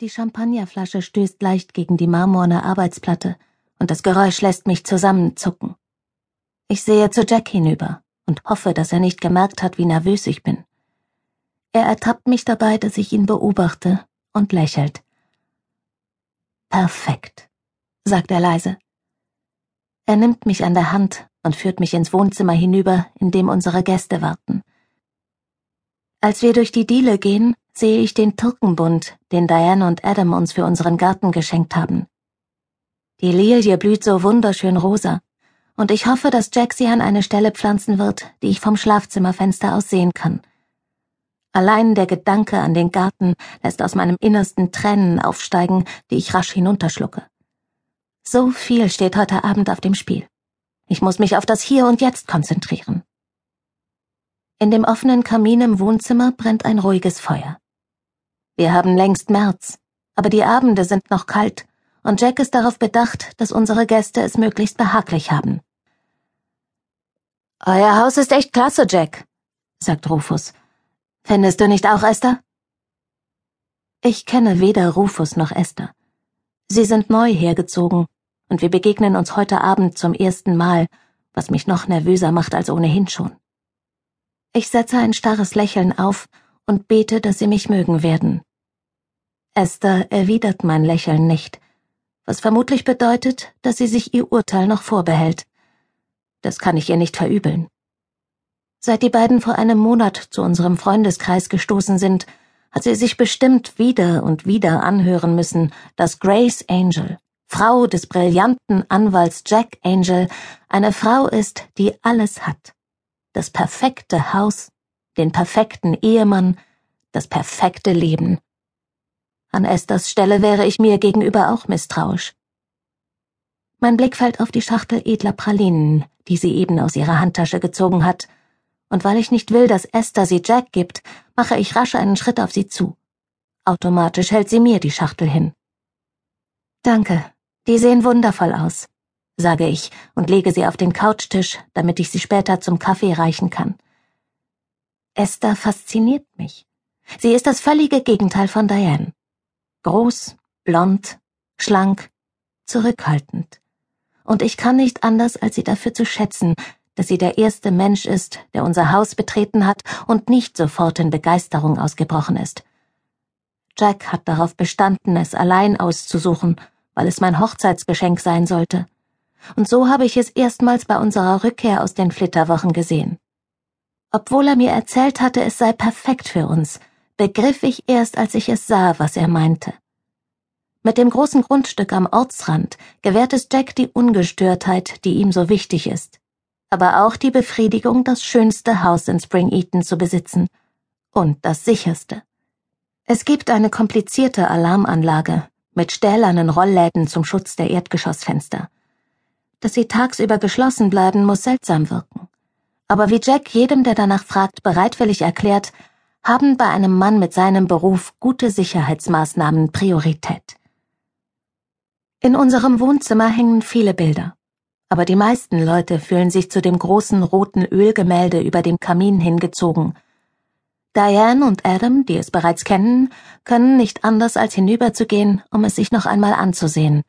Die Champagnerflasche stößt leicht gegen die marmorne Arbeitsplatte, und das Geräusch lässt mich zusammenzucken. Ich sehe zu Jack hinüber und hoffe, dass er nicht gemerkt hat, wie nervös ich bin. Er ertappt mich dabei, dass ich ihn beobachte und lächelt. Perfekt, sagt er leise. Er nimmt mich an der Hand und führt mich ins Wohnzimmer hinüber, in dem unsere Gäste warten. Als wir durch die Diele gehen, sehe ich den Türkenbund, den Diane und Adam uns für unseren Garten geschenkt haben. Die Lilie blüht so wunderschön rosa, und ich hoffe, dass Jack sie an eine Stelle pflanzen wird, die ich vom Schlafzimmerfenster aus sehen kann. Allein der Gedanke an den Garten lässt aus meinem Innersten Tränen aufsteigen, die ich rasch hinunterschlucke. So viel steht heute Abend auf dem Spiel. Ich muss mich auf das Hier und Jetzt konzentrieren. In dem offenen Kamin im Wohnzimmer brennt ein ruhiges Feuer. Wir haben längst März, aber die Abende sind noch kalt, und Jack ist darauf bedacht, dass unsere Gäste es möglichst behaglich haben. Euer Haus ist echt klasse, Jack, sagt Rufus. Findest du nicht auch, Esther? Ich kenne weder Rufus noch Esther. Sie sind neu hergezogen, und wir begegnen uns heute Abend zum ersten Mal, was mich noch nervöser macht als ohnehin schon. Ich setze ein starres Lächeln auf und bete, dass sie mich mögen werden. Esther erwidert mein Lächeln nicht, was vermutlich bedeutet, dass sie sich ihr Urteil noch vorbehält. Das kann ich ihr nicht verübeln. Seit die beiden vor einem Monat zu unserem Freundeskreis gestoßen sind, hat sie sich bestimmt wieder und wieder anhören müssen, dass Grace Angel, Frau des brillanten Anwalts Jack Angel, eine Frau ist, die alles hat. Das perfekte Haus, den perfekten Ehemann, das perfekte Leben. An Esthers Stelle wäre ich mir gegenüber auch misstrauisch. Mein Blick fällt auf die Schachtel edler Pralinen, die sie eben aus ihrer Handtasche gezogen hat, und weil ich nicht will, dass Esther sie Jack gibt, mache ich rasch einen Schritt auf sie zu. Automatisch hält sie mir die Schachtel hin. Danke, die sehen wundervoll aus, sage ich und lege sie auf den Couchtisch, damit ich sie später zum Kaffee reichen kann. Esther fasziniert mich. Sie ist das völlige Gegenteil von Diane. Groß, blond, schlank, zurückhaltend. Und ich kann nicht anders, als sie dafür zu schätzen, dass sie der erste Mensch ist, der unser Haus betreten hat und nicht sofort in Begeisterung ausgebrochen ist. Jack hat darauf bestanden, es allein auszusuchen, weil es mein Hochzeitsgeschenk sein sollte. Und so habe ich es erstmals bei unserer Rückkehr aus den Flitterwochen gesehen. Obwohl er mir erzählt hatte, es sei perfekt für uns, begriff ich erst, als ich es sah, was er meinte. Mit dem großen Grundstück am Ortsrand gewährt es Jack die Ungestörtheit, die ihm so wichtig ist, aber auch die Befriedigung, das schönste Haus in Spring Eaton zu besitzen und das sicherste. Es gibt eine komplizierte Alarmanlage mit stählernen Rollläden zum Schutz der Erdgeschossfenster. Dass sie tagsüber geschlossen bleiben, muss seltsam wirken. Aber wie Jack jedem, der danach fragt, bereitwillig erklärt, haben bei einem Mann mit seinem Beruf gute Sicherheitsmaßnahmen Priorität. In unserem Wohnzimmer hängen viele Bilder, aber die meisten Leute fühlen sich zu dem großen roten Ölgemälde über dem Kamin hingezogen. Diane und Adam, die es bereits kennen, können nicht anders als hinüberzugehen, um es sich noch einmal anzusehen.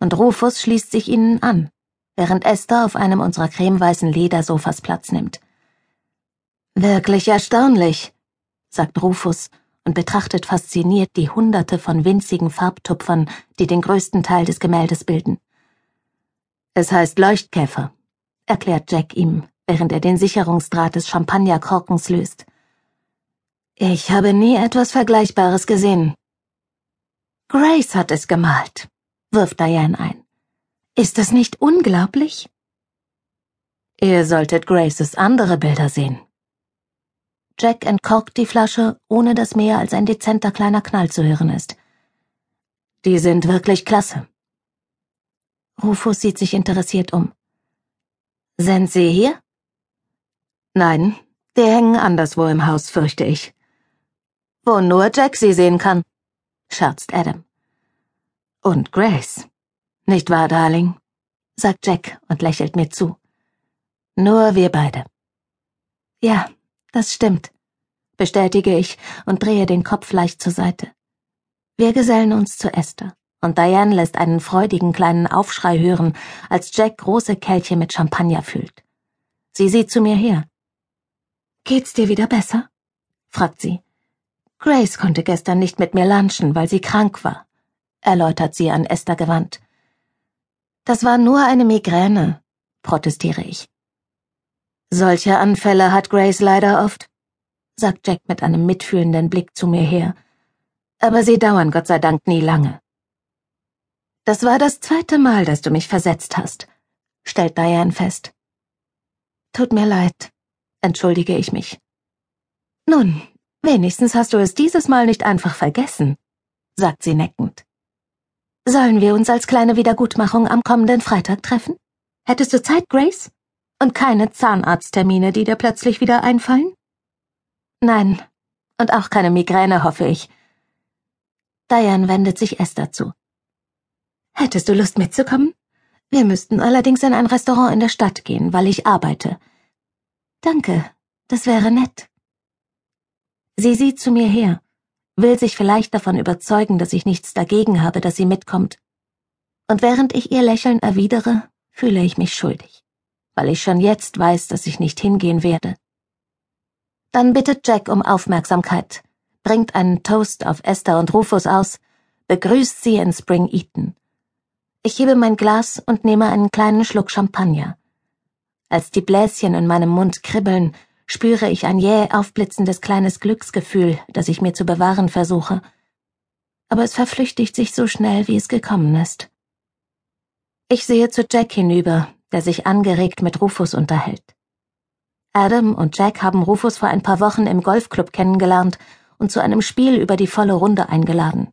Und Rufus schließt sich ihnen an, während Esther auf einem unserer cremeweißen Ledersofas Platz nimmt. Wirklich erstaunlich, sagt Rufus und betrachtet fasziniert die Hunderte von winzigen Farbtupfern, die den größten Teil des Gemäldes bilden. Es heißt Leuchtkäfer, erklärt Jack ihm, während er den Sicherungsdraht des Champagnerkorkens löst. Ich habe nie etwas Vergleichbares gesehen. Grace hat es gemalt, wirft Diane ein. Ist das nicht unglaublich? Ihr solltet Graces andere Bilder sehen, Jack entkorkt die Flasche, ohne dass mehr als ein dezenter kleiner Knall zu hören ist. Die sind wirklich klasse. Rufus sieht sich interessiert um. Sind Sie hier? Nein, die hängen anderswo im Haus, fürchte ich. Wo nur Jack sie sehen kann, scherzt Adam. Und Grace. Nicht wahr, Darling? sagt Jack und lächelt mir zu. Nur wir beide. Ja, das stimmt, bestätige ich und drehe den Kopf leicht zur Seite. Wir gesellen uns zu Esther, und Diane lässt einen freudigen kleinen Aufschrei hören, als Jack große Kelche mit Champagner füllt. Sie sieht zu mir her. Geht's dir wieder besser? fragt sie. Grace konnte gestern nicht mit mir lunchen, weil sie krank war, erläutert sie an Esther gewandt. Das war nur eine Migräne, protestiere ich. Solche Anfälle hat Grace leider oft, sagt Jack mit einem mitfühlenden Blick zu mir her. Aber sie dauern Gott sei Dank nie lange. Das war das zweite Mal, dass du mich versetzt hast, stellt Diane fest. Tut mir leid, entschuldige ich mich. Nun, wenigstens hast du es dieses Mal nicht einfach vergessen, sagt sie neckend. Sollen wir uns als kleine Wiedergutmachung am kommenden Freitag treffen? Hättest du Zeit, Grace? Und keine Zahnarzttermine, die dir plötzlich wieder einfallen? Nein, und auch keine Migräne, hoffe ich. Diane wendet sich Esther zu. Hättest du Lust mitzukommen? Wir müssten allerdings in ein Restaurant in der Stadt gehen, weil ich arbeite. Danke, das wäre nett. Sie sieht zu mir her, will sich vielleicht davon überzeugen, dass ich nichts dagegen habe, dass sie mitkommt. Und während ich ihr Lächeln erwidere, fühle ich mich schuldig weil ich schon jetzt weiß, dass ich nicht hingehen werde. Dann bittet Jack um Aufmerksamkeit, bringt einen Toast auf Esther und Rufus aus, begrüßt sie in Spring Eaton. Ich hebe mein Glas und nehme einen kleinen Schluck Champagner. Als die Bläschen in meinem Mund kribbeln, spüre ich ein jäh aufblitzendes kleines Glücksgefühl, das ich mir zu bewahren versuche. Aber es verflüchtigt sich so schnell, wie es gekommen ist. Ich sehe zu Jack hinüber, der sich angeregt mit Rufus unterhält. Adam und Jack haben Rufus vor ein paar Wochen im Golfclub kennengelernt und zu einem Spiel über die volle Runde eingeladen.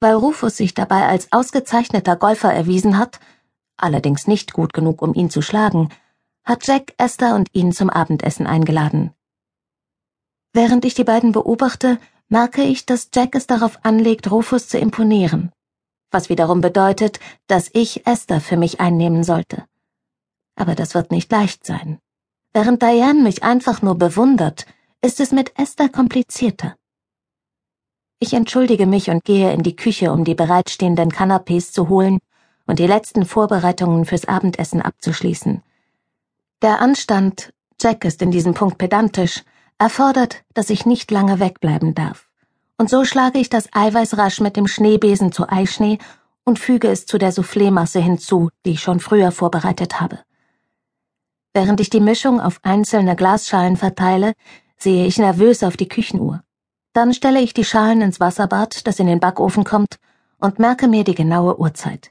Weil Rufus sich dabei als ausgezeichneter Golfer erwiesen hat, allerdings nicht gut genug, um ihn zu schlagen, hat Jack Esther und ihn zum Abendessen eingeladen. Während ich die beiden beobachte, merke ich, dass Jack es darauf anlegt, Rufus zu imponieren, was wiederum bedeutet, dass ich Esther für mich einnehmen sollte aber das wird nicht leicht sein. Während Diane mich einfach nur bewundert, ist es mit Esther komplizierter. Ich entschuldige mich und gehe in die Küche, um die bereitstehenden Kanapés zu holen und die letzten Vorbereitungen fürs Abendessen abzuschließen. Der Anstand, Jack ist in diesem Punkt pedantisch, erfordert, dass ich nicht lange wegbleiben darf. Und so schlage ich das Eiweiß rasch mit dem Schneebesen zu Eischnee und füge es zu der Soufflemasse hinzu, die ich schon früher vorbereitet habe. Während ich die Mischung auf einzelne Glasschalen verteile, sehe ich nervös auf die Küchenuhr. Dann stelle ich die Schalen ins Wasserbad, das in den Backofen kommt, und merke mir die genaue Uhrzeit.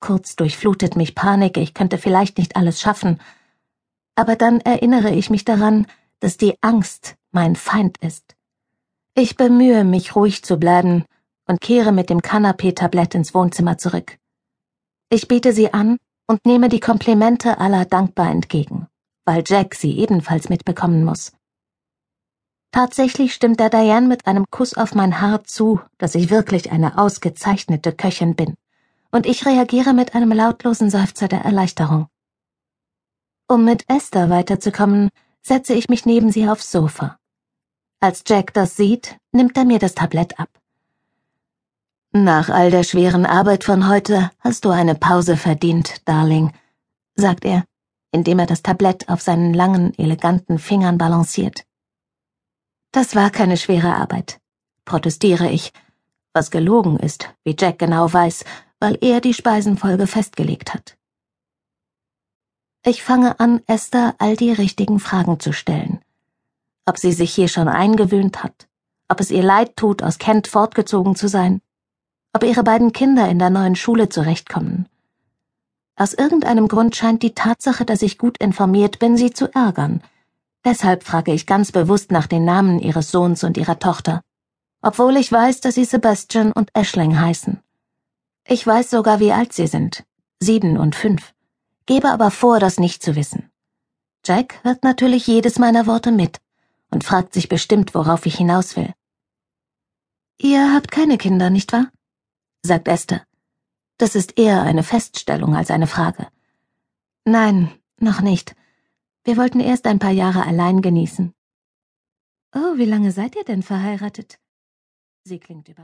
Kurz durchflutet mich Panik, ich könnte vielleicht nicht alles schaffen, aber dann erinnere ich mich daran, dass die Angst mein Feind ist. Ich bemühe mich ruhig zu bleiben und kehre mit dem Kanapee-Tablett ins Wohnzimmer zurück. Ich biete sie an und nehme die Komplimente aller dankbar entgegen, weil Jack sie ebenfalls mitbekommen muss. Tatsächlich stimmt er Diane mit einem Kuss auf mein Haar zu, dass ich wirklich eine ausgezeichnete Köchin bin, und ich reagiere mit einem lautlosen Seufzer der Erleichterung. Um mit Esther weiterzukommen, setze ich mich neben sie aufs Sofa. Als Jack das sieht, nimmt er mir das Tablett ab. Nach all der schweren Arbeit von heute hast du eine Pause verdient, Darling, sagt er, indem er das Tablett auf seinen langen, eleganten Fingern balanciert. Das war keine schwere Arbeit, protestiere ich, was gelogen ist, wie Jack genau weiß, weil er die Speisenfolge festgelegt hat. Ich fange an, Esther all die richtigen Fragen zu stellen. Ob sie sich hier schon eingewöhnt hat, ob es ihr leid tut, aus Kent fortgezogen zu sein, ob ihre beiden Kinder in der neuen Schule zurechtkommen. Aus irgendeinem Grund scheint die Tatsache, dass ich gut informiert bin, sie zu ärgern. Deshalb frage ich ganz bewusst nach den Namen ihres Sohns und ihrer Tochter, obwohl ich weiß, dass sie Sebastian und Ashling heißen. Ich weiß sogar, wie alt sie sind, sieben und fünf, gebe aber vor, das nicht zu wissen. Jack hört natürlich jedes meiner Worte mit und fragt sich bestimmt, worauf ich hinaus will. Ihr habt keine Kinder, nicht wahr? sagt Esther. Das ist eher eine Feststellung als eine Frage. Nein, noch nicht. Wir wollten erst ein paar Jahre allein genießen. Oh, wie lange seid ihr denn verheiratet? Sie klingt überrascht.